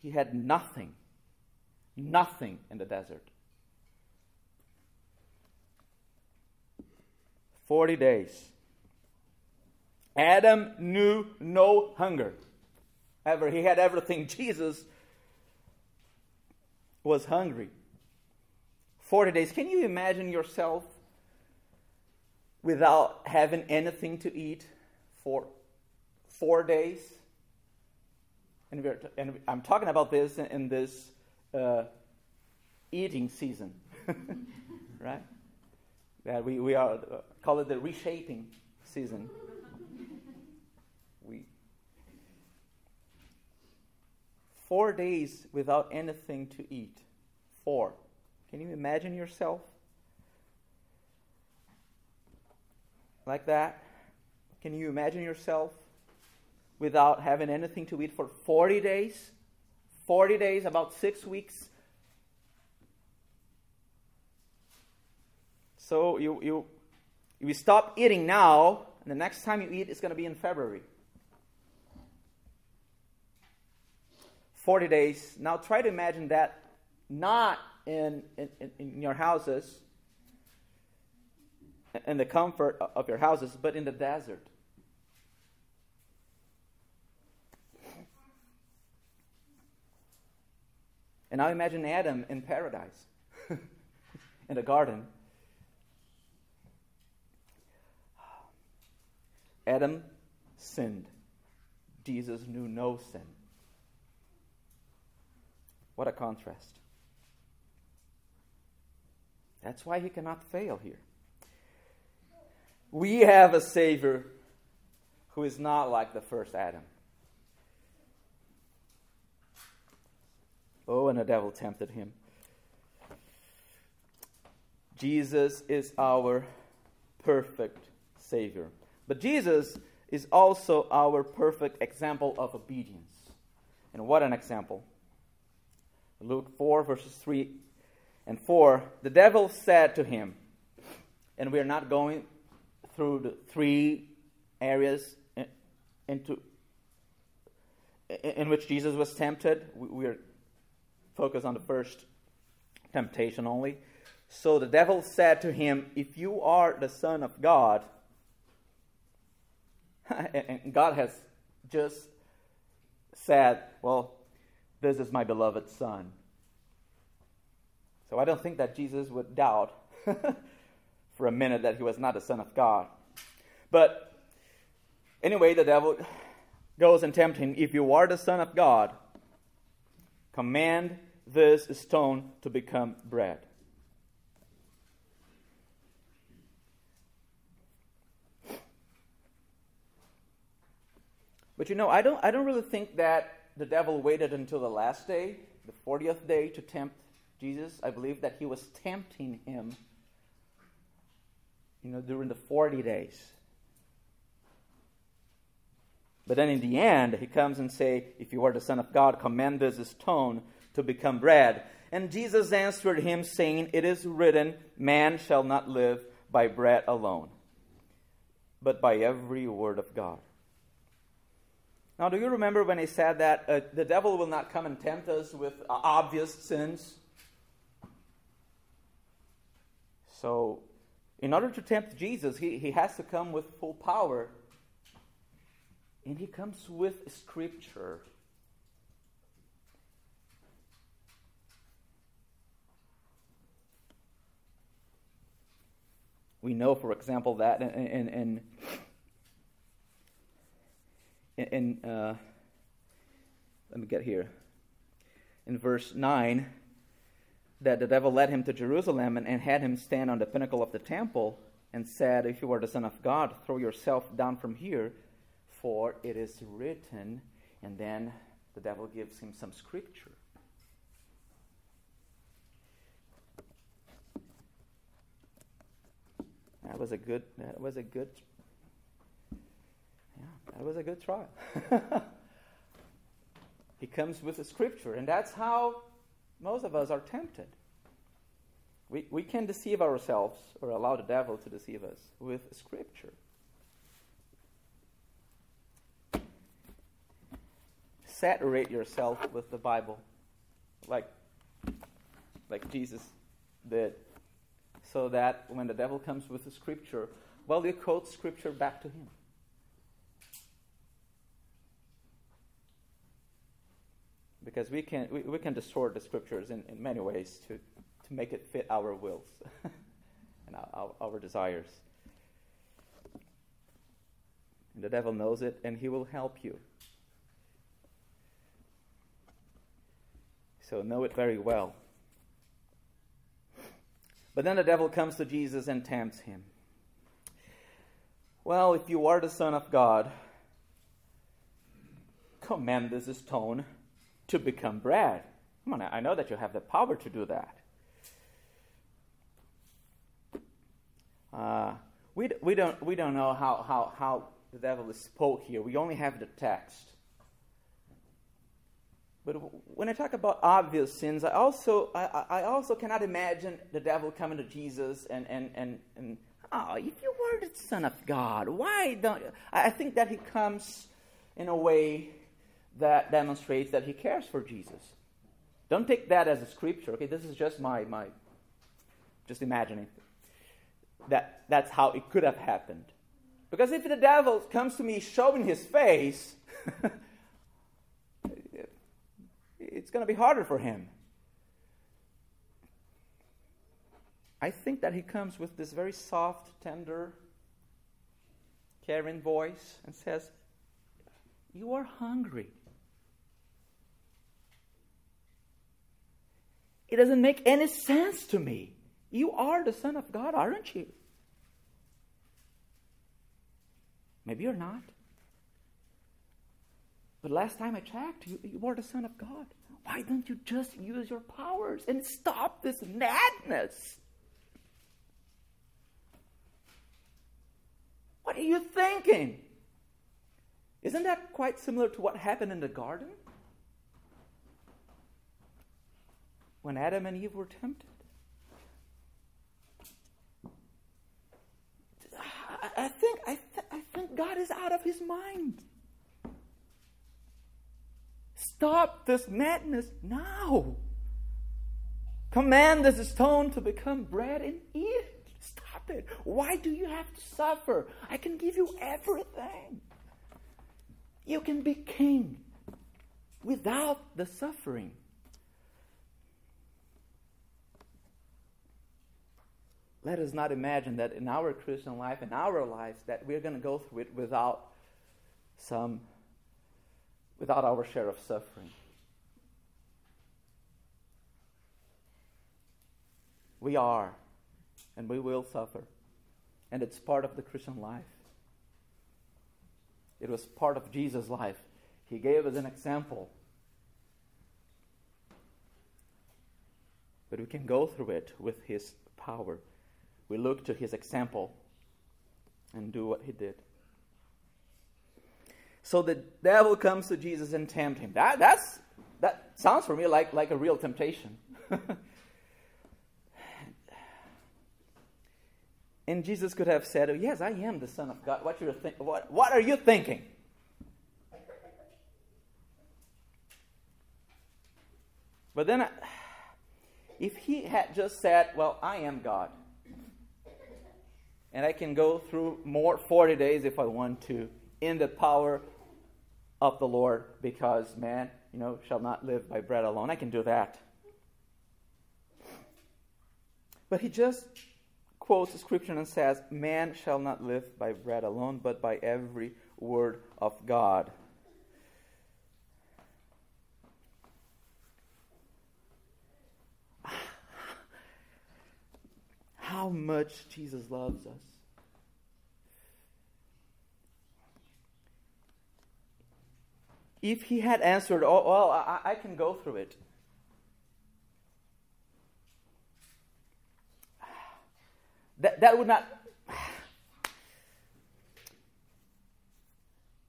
He had nothing, nothing in the desert. 40 days. Adam knew no hunger. Ever he had everything. Jesus was hungry. 40 days. Can you imagine yourself without having anything to eat for four days. And, and I'm talking about this in, in this uh, eating season, right? That we, we are uh, call it the reshaping season. We four days without anything to eat. Four. Can you imagine yourself? Like that? Can you imagine yourself without having anything to eat for 40 days? 40 days, about six weeks. So you, you, you stop eating now, and the next time you eat is going to be in February. 40 days. Now try to imagine that not in, in, in your houses, and the comfort of your houses, but in the desert. And now imagine Adam in paradise, in the garden. Adam sinned. Jesus knew no sin. What a contrast. That's why he cannot fail here. We have a Savior who is not like the first Adam. Oh, and the devil tempted him. Jesus is our perfect Savior. But Jesus is also our perfect example of obedience. And what an example! Luke 4, verses 3 and 4. The devil said to him, and we are not going through the three areas into in which Jesus was tempted. We are focused on the first temptation only. So the devil said to him, If you are the Son of God, and God has just said, Well, this is my beloved Son. So I don't think that Jesus would doubt for a minute that he was not the Son of God. But anyway, the devil goes and tempts him If you are the Son of God, command this stone to become bread. But you know, I don't, I don't really think that the devil waited until the last day, the 40th day, to tempt Jesus. I believe that he was tempting him, you know, during the 40 days. But then in the end, he comes and say, If you are the Son of God, command this stone to become bread. And Jesus answered him, saying, It is written, Man shall not live by bread alone, but by every word of God. Now, do you remember when he said that uh, the devil will not come and tempt us with uh, obvious sins? So, in order to tempt Jesus, he, he has to come with full power. And he comes with scripture. We know, for example, that in, in, in in, uh, let me get here, in verse 9, that the devil led him to Jerusalem and, and had him stand on the pinnacle of the temple and said, If you are the Son of God, throw yourself down from here, for it is written. And then the devil gives him some scripture. That was a good. That was a good Yeah, that was a good trial. he comes with a scripture, and that's how most of us are tempted. We, we can deceive ourselves or allow the devil to deceive us with scripture. Saturate yourself with the Bible, like, like Jesus did, so that when the devil comes with the scripture, well, you quote scripture back to him. Because we can we, we can distort the scriptures in, in many ways to, to make it fit our wills and our, our desires. And the devil knows it, and he will help you. So know it very well. But then the devil comes to Jesus and tempts him. Well, if you are the Son of God, command this stone to become bread. Come on, I know that you have the power to do that. Uh, we, we, don't, we don't know how, how, how the devil is spoke here. We only have the text. But when I talk about obvious sins, I also, I, I also cannot imagine the devil coming to Jesus and, and, and, and oh, if you were the Son of God, why don't you? I think that he comes in a way that demonstrates that he cares for Jesus. Don't take that as a scripture. Okay, this is just my my just imagining that that's how it could have happened. Because if the devil comes to me showing his face, it's going to be harder for him. I think that he comes with this very soft, tender, caring voice and says, You are hungry. It doesn't make any sense to me. You are the Son of God, aren't you? Maybe you're not. But last time I checked, you, you are the Son of God. Why don't you just use your powers and stop this madness? What are you thinking? Isn't that quite similar to what happened in the garden? When Adam and Eve were tempted. I think, I, th- I think God is out of his mind. Stop this madness now. Command this stone to become bread and eat. Stop it. Why do you have to suffer? I can give you everything. You can be king without the suffering. Let us not imagine that in our Christian life, in our lives, that we're going to go through it without some without our share of suffering. We are, and we will suffer. And it's part of the Christian life. It was part of Jesus' life. He gave us an example. But we can go through it with His power. We look to His example and do what He did. So the devil comes to Jesus and tempts him. That, that's, that sounds for me like, like a real temptation. and Jesus could have said, Yes, I am the Son of God. What, you're th- what, what are you thinking? But then, if he had just said, Well, I am God, and I can go through more 40 days if I want to in the power of the Lord because man, you know, shall not live by bread alone. I can do that. But he just quotes the scripture and says, Man shall not live by bread alone, but by every word of God. How much Jesus loves us. if he had answered, Oh, well, I, I can go through it. That, that would not.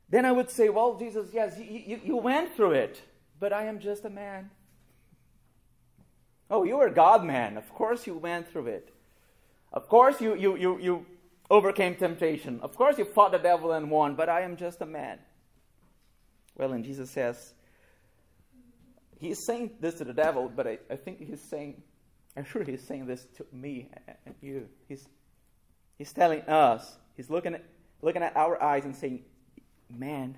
Then I would say, Well, Jesus, yes, you, you, you went through it, but I am just a man. Oh, you are God man. Of course you went through it. Of course you, you, you, you overcame temptation. Of course you fought the devil and won, but I am just a man. Well, and Jesus says, He's saying this to the devil, but I, I think He's saying, I'm sure He's saying this to me and you. He's, he's telling us, He's looking at, looking at our eyes and saying, Man,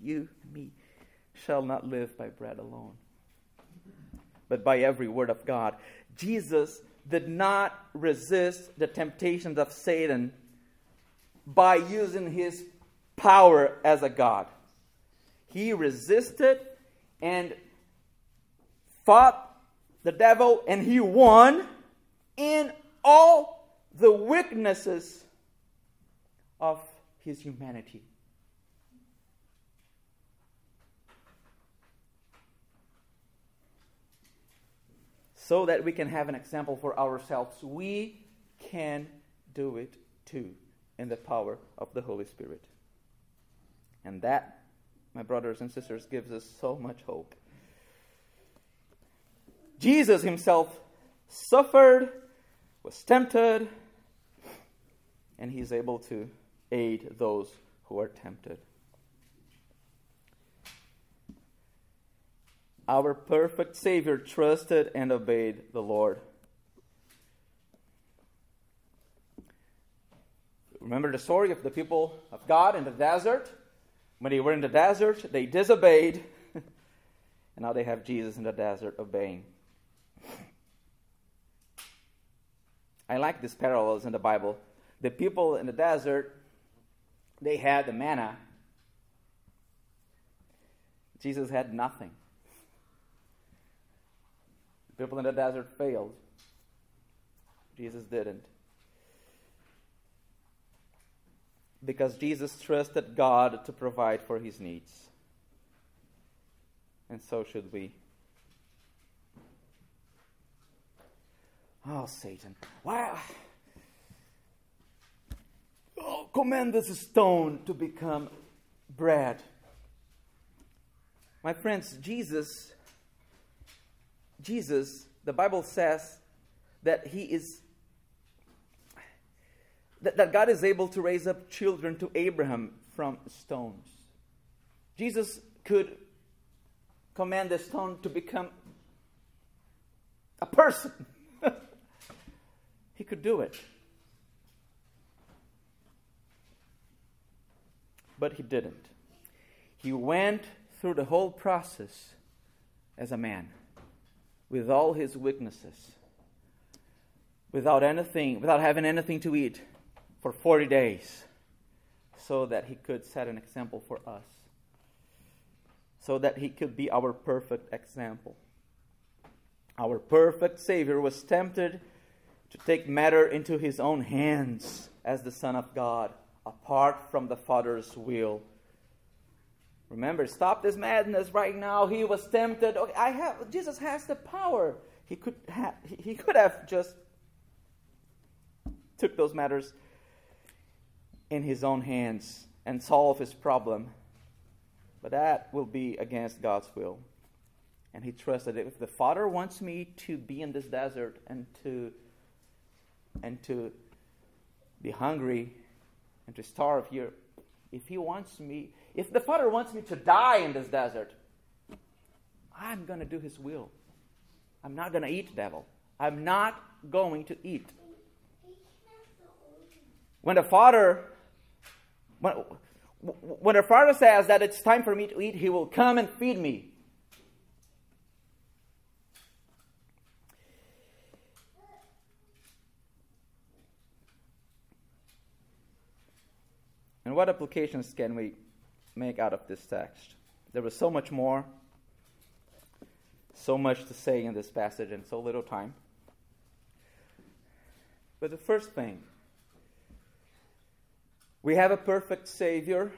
you me shall not live by bread alone, but by every word of God. Jesus did not resist the temptations of Satan by using his power as a God. He resisted and fought the devil, and he won in all the weaknesses of his humanity. So that we can have an example for ourselves. We can do it too in the power of the Holy Spirit. And that my brothers and sisters, gives us so much hope. Jesus himself suffered, was tempted, and he's able to aid those who are tempted. Our perfect Savior trusted and obeyed the Lord. Remember the story of the people of God in the desert? When they were in the desert, they disobeyed. and now they have Jesus in the desert obeying. I like these parallels in the Bible. The people in the desert, they had the manna. Jesus had nothing. People in the desert failed. Jesus didn't. Because Jesus trusted God to provide for his needs. And so should we. Oh, Satan. Why? Oh, command this stone to become bread. My friends, Jesus, Jesus, the Bible says that he is that, that God is able to raise up children to Abraham from stones. Jesus could command the stone to become a person. he could do it. But he didn't. He went through the whole process as a man with all his weaknesses, without anything, without having anything to eat for 40 days, so that he could set an example for us, so that he could be our perfect example. Our perfect Savior was tempted to take matter into his own hands as the Son of God, apart from the Father's will. Remember, stop this madness right now. He was tempted. Okay, I have Jesus has the power. He could have he could have just took those matters in his own hands and solve his problem. But that will be against God's will. And he trusted if the Father wants me to be in this desert and to and to be hungry and to starve here, if he wants me, if the Father wants me to die in this desert, I'm going to do his will. I'm not going to eat, devil. I'm not going to eat. When the Father when, when the Father says that it's time for me to eat, he will come and feed me. And what applications can we make out of this text? There was so much more, so much to say in this passage, and so little time. But the first thing, we have a perfect Savior,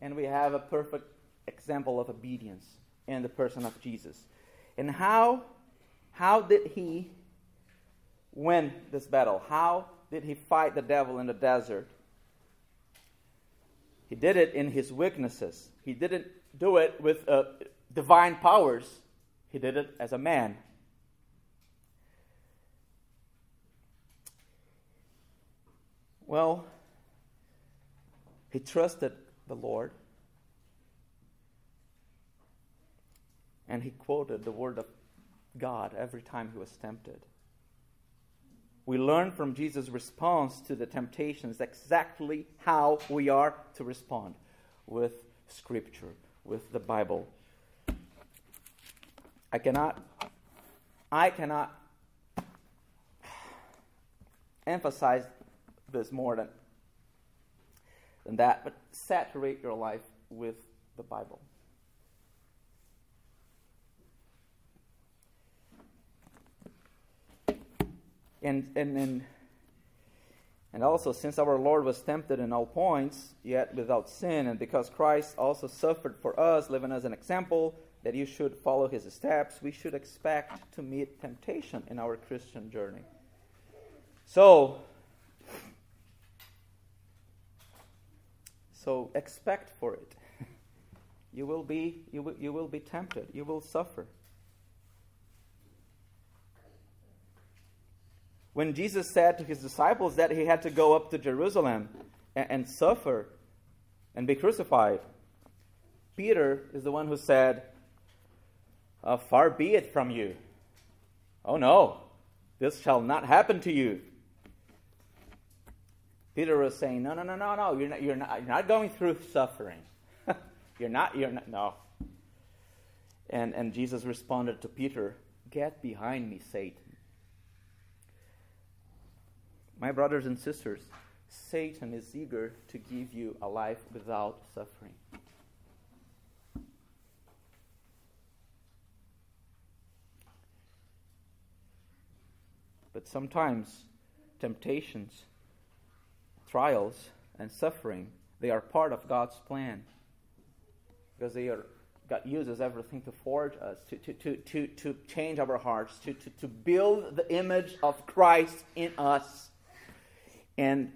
and we have a perfect example of obedience in the person of Jesus. And how, how did he win this battle? How did he fight the devil in the desert? He did it in his weaknesses. He didn't do it with uh, divine powers. He did it as a man. Well, he trusted the Lord. And he quoted the word of God every time he was tempted. We learn from Jesus' response to the temptations exactly how we are to respond with Scripture, with the Bible. I cannot, I cannot emphasize this more than, than that, but saturate your life with the Bible. And, and, and, and also, since our Lord was tempted in all points, yet without sin, and because Christ also suffered for us, living as an example that you should follow his steps, we should expect to meet temptation in our Christian journey. So, so expect for it. You will be, you will, you will be tempted. You will suffer. When Jesus said to his disciples that he had to go up to Jerusalem and, and, suffer and be crucified, Peter is the one who said, uh, Far be it from you. Oh no, this shall not happen to you. Peter was saying, No, no, no, no, no, you're not, you're not, you're not going through suffering. you're not, you're not, no. And, and Jesus responded to Peter, Get behind me, Satan. My brothers and sisters, Satan is eager to give you a life without suffering. But sometimes temptations, trials, and suffering, they are part of God's plan. Because they are God uses everything to forge us, to, to, to, to, to change our hearts, to, to, to build the image of Christ in us. And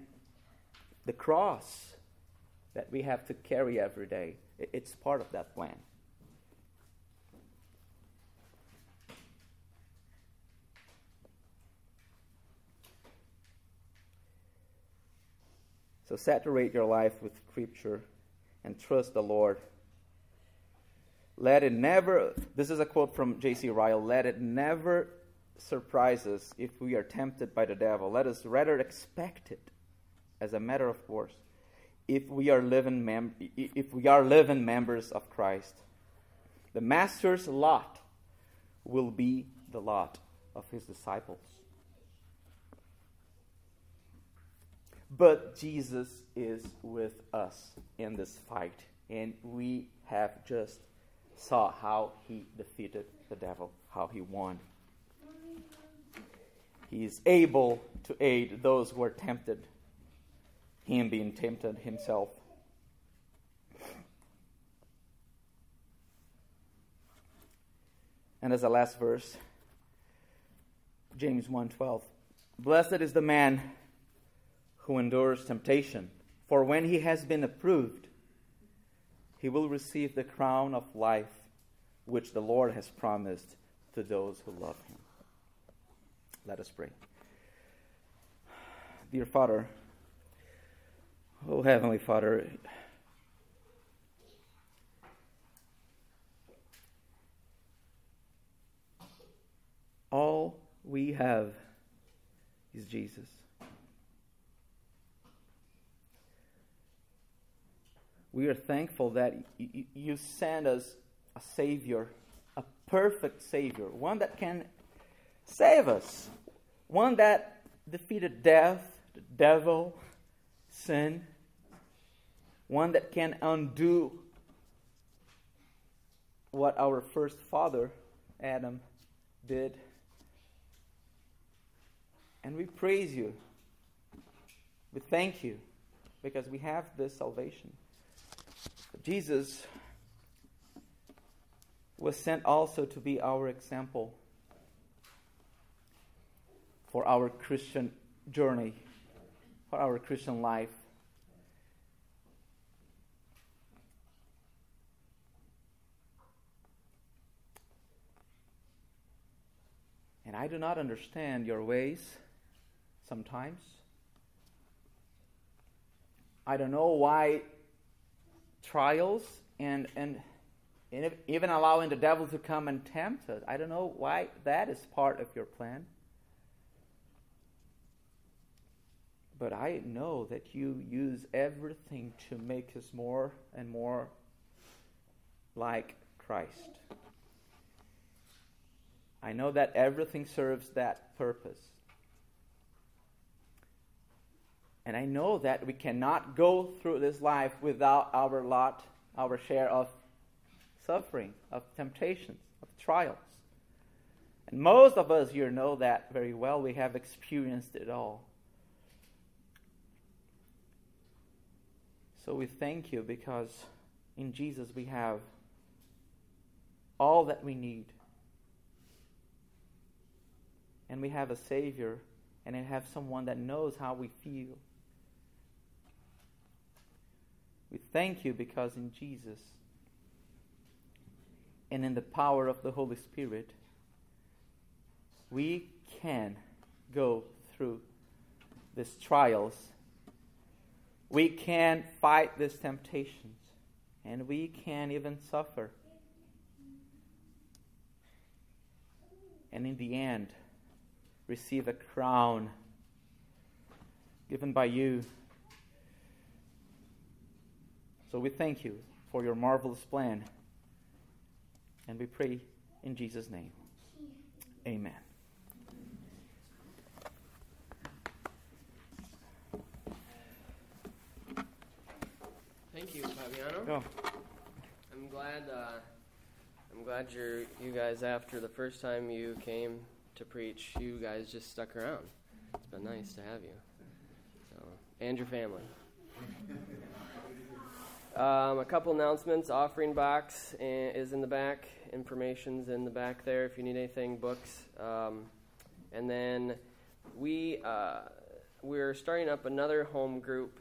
the cross that we have to carry every day, it's part of that plan. So saturate your life with Scripture and trust the Lord. Let it never, this is a quote from J.C. Ryle, let it never surprise us if we are tempted by the devil. Let us rather expect it as a matter of course if we are living, mem- if we are living members of Christ. The master's lot will be the lot of his disciples. But Jesus is with us in this fight, and we have just saw how he defeated the devil, how he won. He is able to aid those who are tempted, him being tempted himself. And as a last verse, James 1:12. Blessed is the man who endures temptation, for when he has been approved, he will receive the crown of life which the Lord has promised to those who love him. Let us pray. Dear Father, oh Heavenly Father, all we have is Jesus. We are thankful that you send us a Savior, a perfect Savior, one that can save us, one that defeated death, the devil, sin, one that can undo what our first father, Adam, did. And we praise you. We thank you because we have this salvation. Jesus was sent also to be our example for our Christian journey, for our Christian life. And I do not understand your ways sometimes. I don't know why trials and, and, even allowing the devil to come and tempt us. I don't know why that is part of your plan. But I know that you use everything to make us more and more like Christ. I know that everything serves that purpose. And I know that we cannot go through this life without our lot, our share of suffering, of temptations, of trials. And most of us here know that very well. We have experienced it all. So we thank you because in Jesus we have all that we need. And we have a Savior, and we have someone that knows how we feel. We thank you because in Jesus and in the power of the Holy Spirit, we can go through these trials. We can fight these temptations. And we can even suffer. And in the end, receive a crown given by you so we thank you for your marvelous plan. And we pray in Jesus' name. Amen. Thank you, Fabiano. No. I'm glad. Uh, I'm glad you're you guys after the first time you came to preach. You guys just stuck around. It's been nice to have you. So, and your family. Um, a couple announcements. Offering box is in the back. Information's in the back there. If you need anything, books. Um, and then we uh, we're starting up another home group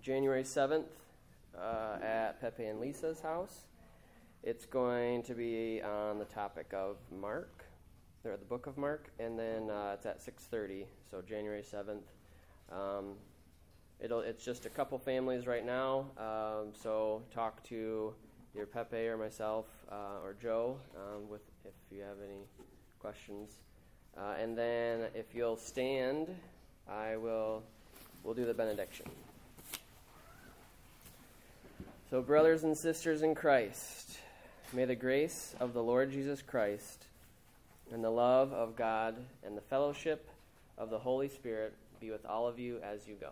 January seventh uh, at Pepe and Lisa's house. It's going to be on the topic of Mark, or the book of Mark, and then uh, it's at six thirty. So January seventh. Um, It'll, it's just a couple families right now. Um, so talk to either Pepe or myself uh, or Joe um, with if you have any questions. Uh, and then if you'll stand, I will. We'll do the benediction. So, brothers and sisters in Christ, may the grace of the Lord Jesus Christ and the love of God and the fellowship of the Holy Spirit be with all of you as you go.